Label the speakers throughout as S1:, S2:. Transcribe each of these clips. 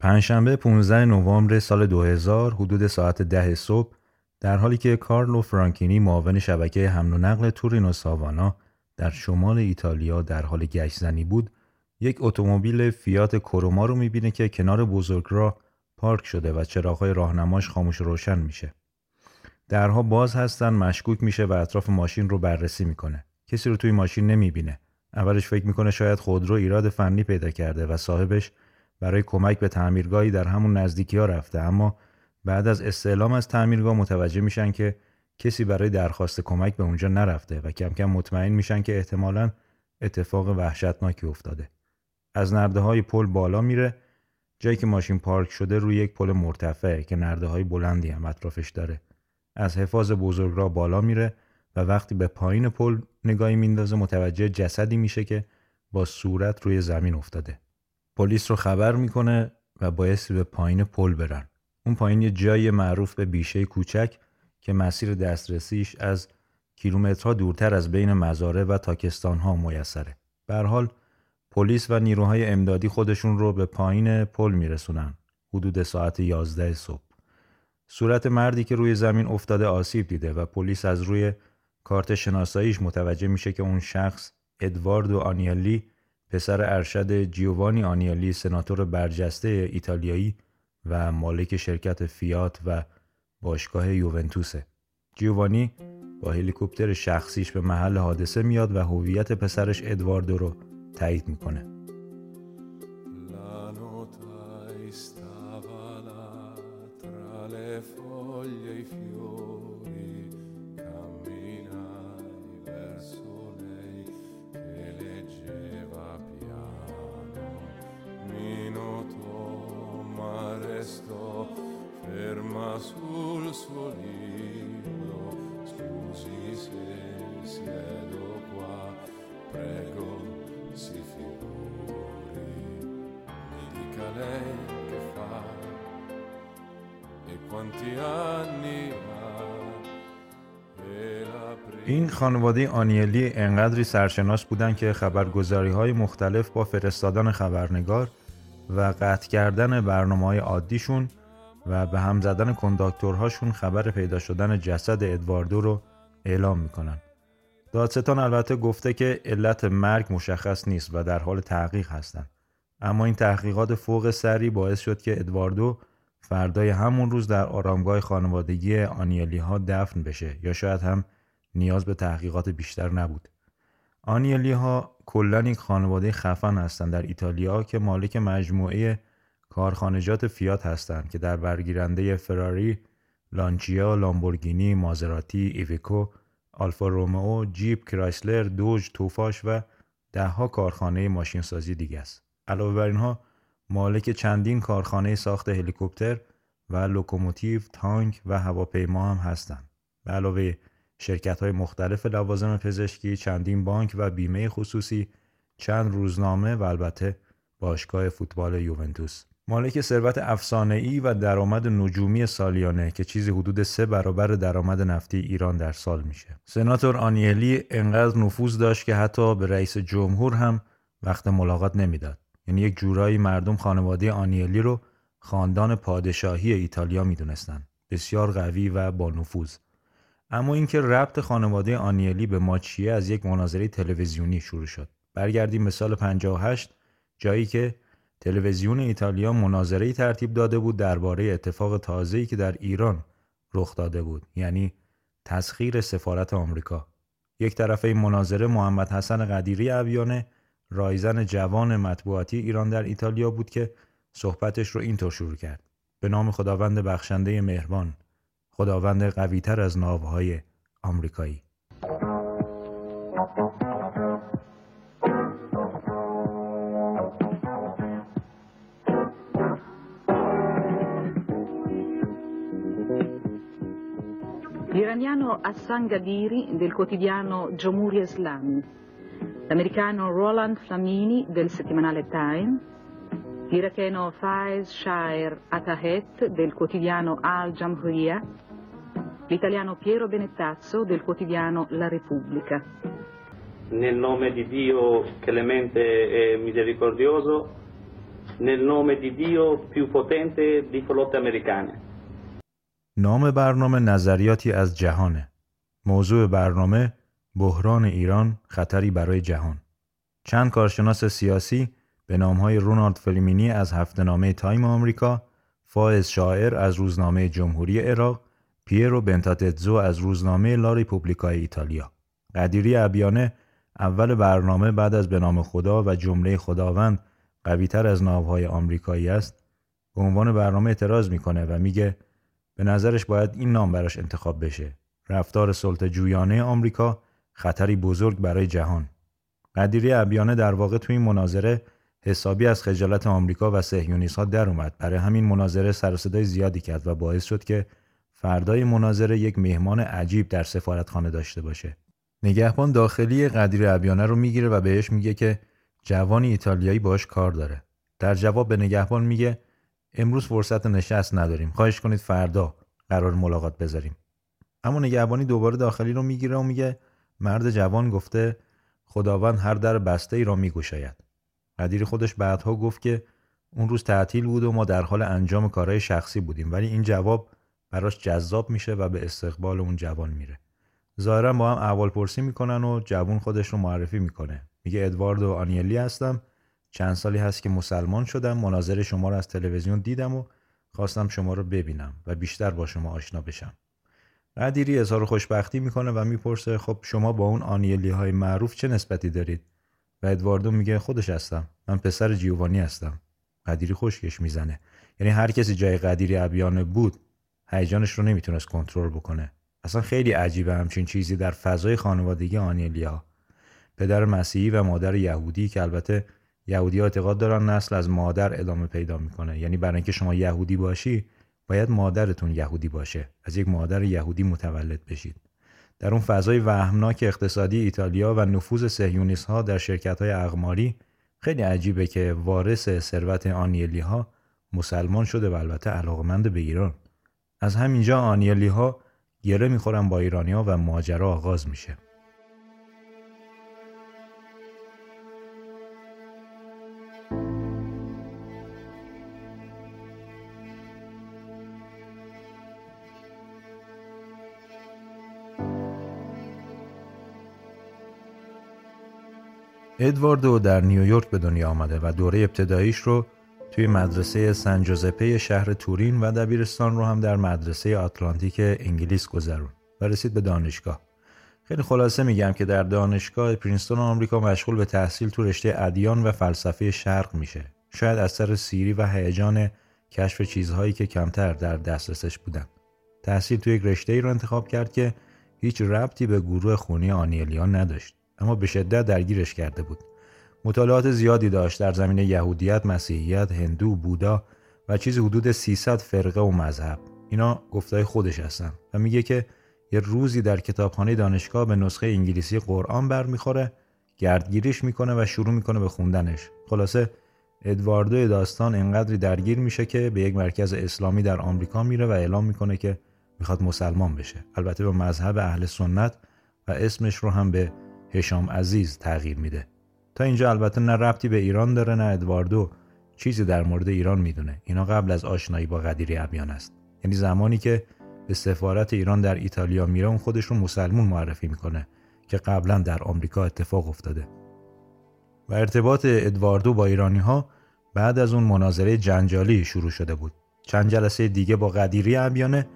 S1: پنجشنبه 15 نوامبر سال 2000 حدود ساعت ده صبح در حالی که کارلو فرانکینی معاون شبکه حمل و نقل تورینو ساوانا در شمال ایتالیا در حال گشت زنی بود یک اتومبیل فیات کروما رو می‌بینه که کنار بزرگراه پارک شده و چراغهای راهنماش خاموش روشن میشه. درها باز هستن مشکوک میشه و اطراف ماشین رو بررسی می‌کنه. کسی رو توی ماشین نمی‌بینه. اولش فکر می‌کنه شاید خودرو ایراد فنی پیدا کرده و صاحبش برای کمک به تعمیرگاهی در همون نزدیکی ها رفته اما بعد از استعلام از تعمیرگاه متوجه میشن که کسی برای درخواست کمک به اونجا نرفته و کم کم مطمئن میشن که احتمالا اتفاق وحشتناکی افتاده. از نرده های پل بالا میره جایی که ماشین پارک شده روی یک پل مرتفع که نرده های بلندی هم اطرافش داره. از حفاظ بزرگ را بالا میره و وقتی به پایین پل نگاهی میندازه متوجه جسدی میشه که با صورت روی زمین افتاده. پلیس رو خبر می‌کنه و بایستی به پایین پل برن. اون پایین یه جای معروف به بیشه کوچک که مسیر دسترسیش از کیلومترها دورتر از بین مزاره و تاکستان ها میسره. به حال پلیس و نیروهای امدادی خودشون رو به پایین پل میرسونن حدود ساعت 11 صبح. صورت مردی که روی زمین افتاده آسیب دیده و پلیس از روی کارت شناساییش متوجه میشه که اون شخص ادواردو آنیالی پسر ارشد جیووانی آنیالی سناتور برجسته ایتالیایی و مالک شرکت فیات و باشگاه یوونتوسه. جیوانی با هلیکوپتر شخصیش به محل حادثه میاد و هویت پسرش ادواردو رو تایید می‌کنه. این خانواده آنیلی انقدری سرشناس بودند که خبرگزاری های مختلف با فرستادن خبرنگار و قطع کردن برنامه های عادیشون و به هم زدن کنداکتورهاشون خبر پیدا شدن جسد ادواردو رو اعلام می‌کنن. دادستان البته گفته که علت مرگ مشخص نیست و در حال تحقیق هستند. اما این تحقیقات فوق سری باعث شد که ادواردو فردای همون روز در آرامگاه خانوادگی آنیلی ها دفن بشه یا شاید هم نیاز به تحقیقات بیشتر نبود. آنیلی ها کلا یک خانواده خفن هستند در ایتالیا که مالک مجموعه کارخانجات فیات هستند که در برگیرنده فراری، لانچیا، لامبورگینی، مازراتی، ایویکو، آلفا رومئو، جیپ، کرایسلر، دوج، توفاش و دهها کارخانه ماشینسازی دیگه است. علاوه بر اینها مالک چندین کارخانه ساخت هلیکوپتر و لوکوموتیو، تانک و هواپیما هم هستند. علاوه شرکت های مختلف لوازم پزشکی، چندین بانک و بیمه خصوصی، چند روزنامه و البته باشگاه فوتبال یوونتوس مالک ثروت افسانه‌ای و درآمد نجومی سالیانه که چیزی حدود سه برابر درآمد نفتی ایران در سال میشه. سناتور آنیلی انقدر نفوذ داشت که حتی به رئیس جمهور هم وقت ملاقات نمی‌داد. یعنی یک جورایی مردم خانواده آنیلی رو خاندان پادشاهی ایتالیا می‌دونستن. بسیار قوی و با نفوذ. اما اینکه ربط خانواده آنیلی به ماچیه از یک مناظره تلویزیونی شروع شد. برگردیم به سال 58 جایی که تلویزیون ایتالیا مناظری ترتیب داده بود درباره اتفاق تازه‌ای که در ایران رخ داده بود یعنی تسخیر سفارت آمریکا. یک طرف این مناظره محمد حسن قدیری ابیانه رایزن جوان مطبوعاتی ایران در ایتالیا بود که صحبتش رو اینطور شروع کرد. به نام خداوند بخشنده مهربان. خداوند قویتر از ناوهای آمریکایی
S2: L'iraniano Hassan Gadiri del quotidiano Jomhuri Islami, l'americano Roland Flamini del settimanale Time, l'iracheno Faiz Shaer Atahet del quotidiano Al Jamhuriya, l'italiano Piero Benettazzo del quotidiano La Repubblica.
S3: Nel nome di Dio clemente e misericordioso, nel nome di Dio più potente di flotte americane.
S1: نام برنامه نظریاتی از جهانه. موضوع برنامه بحران ایران خطری برای جهان. چند کارشناس سیاسی به نامهای رونالد فلیمینی از هفتهنامه تایم آمریکا، فائز شاعر از روزنامه جمهوری عراق، پیرو بنتاتتزو از روزنامه لا ریپوبلیکای ایتالیا. قدیری ابیانه اول برنامه بعد از به نام خدا و جمله خداوند قویتر از ناوهای آمریکایی است به عنوان برنامه اعتراض می‌کنه و میگه به نظرش باید این نام براش انتخاب بشه. رفتار سلطه جویانه آمریکا خطری بزرگ برای جهان. قدیری ابیانه در واقع توی این مناظره حسابی از خجالت آمریکا و سهیونیست ها در اومد. برای همین مناظره سر صدای زیادی کرد و باعث شد که فردای مناظره یک مهمان عجیب در سفارتخانه داشته باشه. نگهبان داخلی قدیری ابیانه رو می‌گیره و بهش میگه که جوانی ایتالیایی باش کار داره. در جواب به نگهبان میگه امروز فرصت نشست نداریم خواهش کنید فردا قرار ملاقات بذاریم اما نگهبانی دوباره داخلی رو می‌گیره و میگه مرد جوان گفته خداوند هر در بسته ای را میگشاید قدیر خودش بعدها گفت که اون روز تعطیل بود و ما در حال انجام کارهای شخصی بودیم ولی این جواب براش جذاب میشه و به استقبال اون جوان میره. ظاهرا با هم احوال پرسی می‌کنن و جوان خودش رو معرفی می‌کنه. میگه ادواردو آنیلی هستم. چند سالی هست که مسلمان شدم. مناظر شما رو از تلویزیون دیدم و خواستم شما رو ببینم و بیشتر با شما آشنا بشم. قدیری اظهار خوشبختی می‌کنه و می‌پرسه خب شما با اون آنیلی های معروف چه نسبتی دارید؟ و ادواردو میگه خودش هستم. من پسر جیوانی هستم. قدیری خوشگش می‌زنه. یعنی هر کسی جای قدیری ابیانه بود هیجانش رو نمی‌تونست کنترل بکنه. اصلا خیلی عجیبه همچین چیزی در فضای خانوادگی آنیلیا. پدر مسیحی و مادر یهودی که البته یهودی اعتقاد دارن نسل از مادر ادامه پیدا می‌کنه. یعنی برای اینکه شما یهودی باشی باید مادرتون یهودی باشه. از یک مادر یهودی متولد بشید. در اون فضای وهمناک اقتصادی ایتالیا و نفوذ سهیونیست ها در شرکت های اقماری خیلی عجیبه که وارث ثروت آنیلی ها مسلمان شده و البته علاقمند به ایران. از همینجا آنیلی ها گره می‌خورن با ایرانیا و ماجرا آغاز میشه. ادواردو در نیویورک به دنیا آمده و دوره ابتداییش رو توی مدرسه سن جوزپه شهر تورین و دبیرستان رو هم در مدرسه آتلانتیک انگلیس گذرون و رسید به دانشگاه. خیلی خلاصه میگم که در دانشگاه پرینستون آمریکا مشغول به تحصیل تو رشته ادیان و فلسفه شرق میشه. شاید از سر سیری و هیجان کشف چیزهایی که کمتر در دسترسش بودن. تحصیل توی یک رشته ای رو انتخاب کرد که هیچ ربطی به گروه خونی آنیلیان نداشت. اما به شدت درگیرش کرده بود. مطالعات زیادی داشت در زمینه یهودیت، مسیحیت، هندو، بودا و چیزی حدود 300 فرقه و مذهب. اینا گفتای خودش هستن و میگه که یه روزی در کتابخانه دانشگاه به نسخه انگلیسی قرآن برمیخوره گردگیریش می‌کنه و شروع می‌کنه به خوندنش. خلاصه ادواردو داستان انقدری درگیر میشه که به یک مرکز اسلامی در آمریکا میره و اعلام می‌کنه که می‌خواد مسلمان بشه. البته به مذهب اهل سنت و اسمش رو هم به هشام عزیز تغییر میده. تا اینجا البته نه ربطی به ایران داره نه ادواردو. چیزی در مورد ایران می‌دونه. اینا قبل از آشنایی با قدیری ابیان است. یعنی زمانی که به سفارت ایران در ایتالیا میره اون خودش رو مسلمون معرفی می‌کنه که قبلا در آمریکا اتفاق افتاده. و ارتباط ادواردو با ایرانی ها بعد از اون مناظره جنجالی شروع شده بود. چند جلسه دیگه با قدیری ابیانه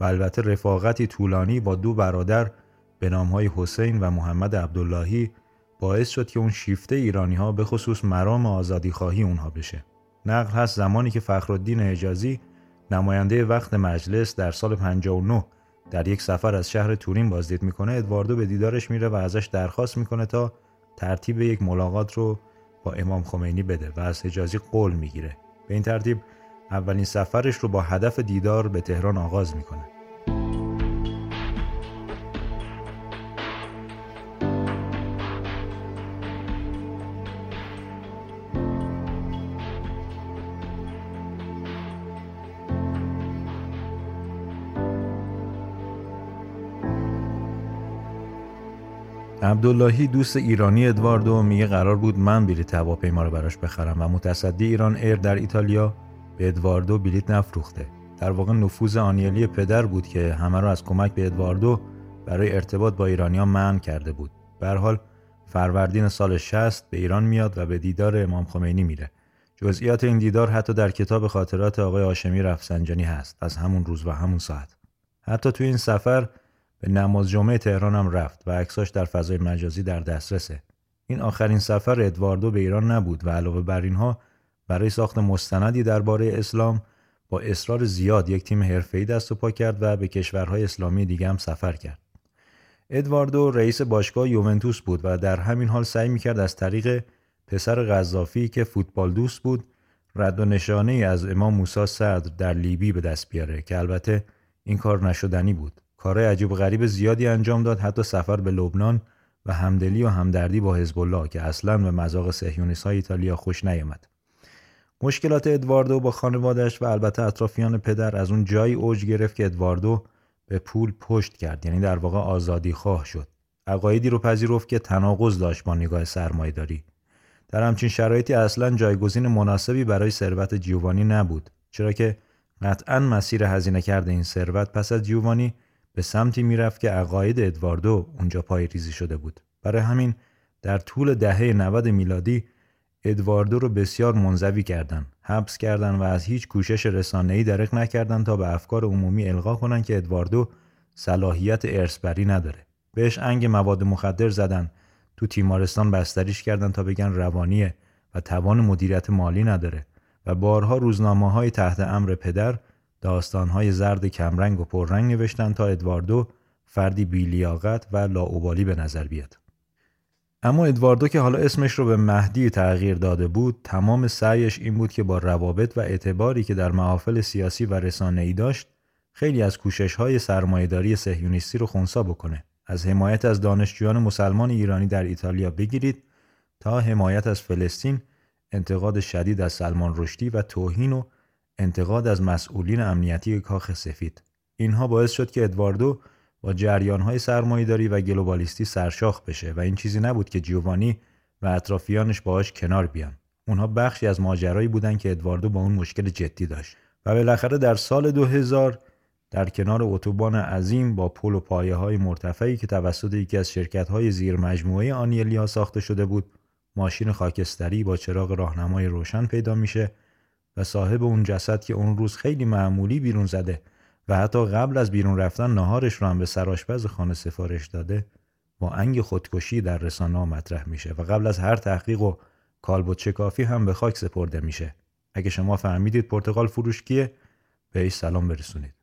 S1: و البته رفاقتی طولانی با دو برادر به های حسین و محمد عبداللهی باعث شد که اون شیفته ایرانی ها به خصوص مرام آزادی خواهی اونها بشه. نقل هست زمانی که فخرالدین حجازی نماینده وقت مجلس در سال 59 در یک سفر از شهر تورین بازدید می‌کنه ادواردو به دیدارش میره و ازش درخواست می‌کنه تا ترتیب یک ملاقات رو با امام خمینی بده و از حجازی قول می‌گیره به این ترتیب اولین سفرش رو با هدف دیدار به تهران آغاز می‌کنه عبداللهی دوست ایرانی ادواردو میگه قرار بود من بلیط هواپیما رو براش بخرم و متصدی ایران ایر در ایتالیا به ادواردو بلیط نفروخته. در واقع نفوذ آنیلی پدر بود که همه رو از کمک به ادواردو برای ارتباط با ایرانیا منع کرده بود. به حال فروردین سال 60 به ایران میاد و به دیدار امام خمینی میره. جزئیات این دیدار حتی در کتاب خاطرات آقای هاشمی رفسنجانی هست. از همون روز و همون ساعت. حتی توی این سفر به نماز جمعه تهران هم رفت و عکساش در فضای مجازی در دسترسه. این آخرین سفر ادواردو به ایران نبود و علاوه بر اینها برای ساخت مستندی درباره اسلام با اصرار زیاد یک تیم حرفه‌ای دست و پا کرد و به کشورهای اسلامی دیگه هم سفر کرد. ادواردو رئیس باشگاه یوونتوس بود و در همین حال سعی می‌کرد از طریق پسر غذافی که فوتبال دوست بود رد و نشانه از امام موسی صدر در لیبی به دست بیاره که البته این کار نشدنی بود. کارهای عجیب غریب زیادی انجام داد حتی سفر به لبنان و همدلی و همدردی با حزب الله که اصلا به مذاق صهیونیست های ایتالیا خوش نیامد. مشکلات ادواردو با خانوادش و البته اطرافیان پدر از اون جایی اوج گرفت که ادواردو به پول پشت کرد یعنی در واقع آزادی خواه شد. عقایدی رو پذیرفت که تناقض داشت با نگاه داری. در همچین شرایطی اصلا جایگزین مناسبی برای ثروت جیوانی نبود چرا که قطعا مسیر هزینه کرده این ثروت پس از جیوانی به سمتی می‌رفت که عقاید ادواردو اونجا پای ریزی شده بود. برای همین در طول دهه 90 میلادی ادواردو رو بسیار منزوی کردند، حبس کردند و از هیچ کوشش رسانه‌ای درک نکردند تا به افکار عمومی القا کنند که ادواردو صلاحیت ارثبری نداره. بهش انگ مواد مخدر زدن، تو تیمارستان بستریش کردند تا بگن روانیه و توان مدیریت مالی نداره و بارها روزنامه های تحت امر پدر داستانهای زرد کمرنگ و پررنگ نوشتن تا ادواردو فردی بیلیاقت و لاعبالی به نظر بیاد. اما ادواردو که حالا اسمش رو به مهدی تغییر داده بود تمام سعیش این بود که با روابط و اعتباری که در محافل سیاسی و رسانه ای داشت خیلی از کوشش های سرمایهداری سهیونیستی رو خونسا بکنه از حمایت از دانشجویان مسلمان ایرانی در ایتالیا بگیرید تا حمایت از فلسطین انتقاد شدید از سلمان رشدی و توهین و انتقاد از مسئولین امنیتی کاخ سفید. اینها باعث شد که ادواردو با جریانهای سرمایهداری و گلوبالیستی سرشاخ بشه و این چیزی نبود که جیوانی و اطرافیانش باهاش کنار بیان. اونها بخشی از ماجرایی بودند که ادواردو با اون مشکل جدی داشت و بالاخره در سال 2000 در کنار اتوبان عظیم با پل و پایه های مرتفعی که توسط یکی از شرکت های زیر مجموعه آنیلیا ساخته شده بود ماشین خاکستری با چراغ راهنمای روشن پیدا میشه و صاحب اون جسد که اون روز خیلی معمولی بیرون زده و حتی قبل از بیرون رفتن ناهارش رو هم به سراشپز خانه سفارش داده با انگ خودکشی در رسانه مطرح میشه و قبل از هر تحقیق و کالبد چکافی هم به خاک سپرده میشه. اگه شما فهمیدید پرتغال فروش کیه بهش سلام برسونید.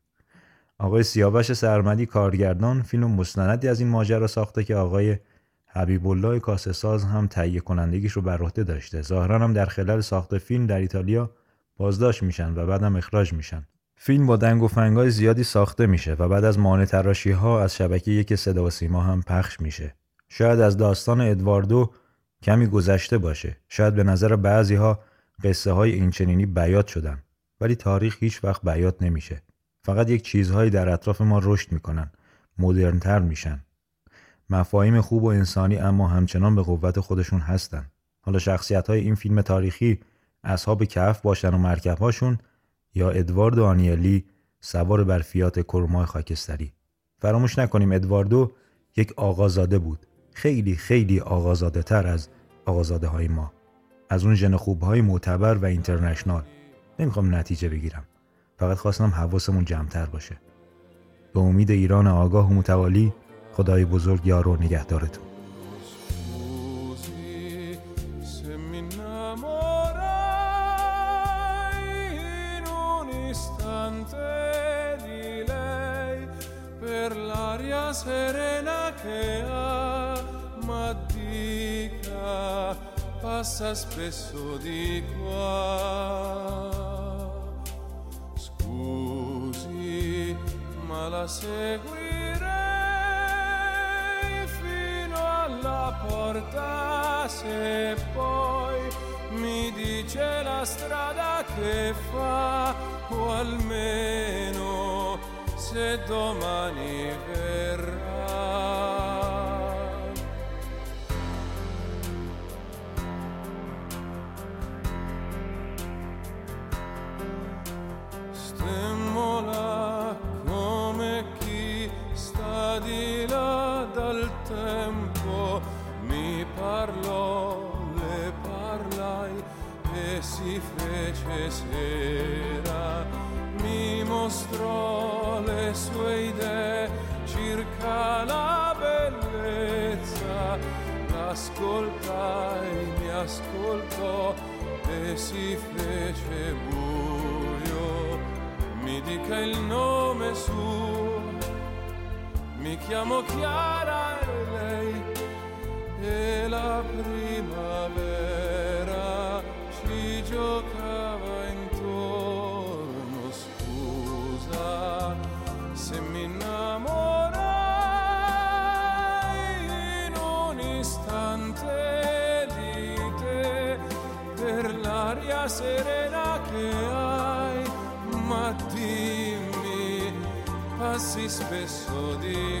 S1: آقای سیاوش سرمدی کارگردان فیلم مستندی از این ماجرا ساخته که آقای حبیب الله کاسه ساز هم تهیه کنندگیش رو بر داشته. ظاهرا هم در خلال ساخت فیلم در ایتالیا بازداشت میشن و بعدم اخراج میشن. فیلم با دنگ و فنگای زیادی ساخته میشه و بعد از مانع تراشی ها از شبکه یک صدا و سیما هم پخش میشه. شاید از داستان ادواردو کمی گذشته باشه. شاید به نظر بعضی ها قصه های این چنینی بیات شدن. ولی تاریخ هیچ وقت بیات نمیشه. فقط یک چیزهایی در اطراف ما رشد می‌کنن. مدرنتر میشن. مفاهیم خوب و انسانی اما همچنان به قوت خودشون هستن. حالا شخصیت های این فیلم تاریخی اصحاب کف باشن و مرکبهاشون یا ادوارد آنیلی سوار بر فیات کرمای خاکستری. فراموش نکنیم ادواردو یک آقازاده بود. خیلی خیلی آقازاده تر از آقازاده های ما. از اون ژن خوبهای معتبر و اینترنشنال. نمی‌خوام نتیجه بگیرم. فقط خواستم حواسمون جمعتر باشه. به امید ایران آگاه و متوالی خدای بزرگ یار و نگهدارتون.
S4: Serena che ha, ma dica, passa spesso di qua. Scusi, ma la seguirei fino alla porta se poi mi dice la strada che fa o almeno se domani verrà. love. Dica il nome suo, mi chiamo Chiara e lei e la primavera passi spesso di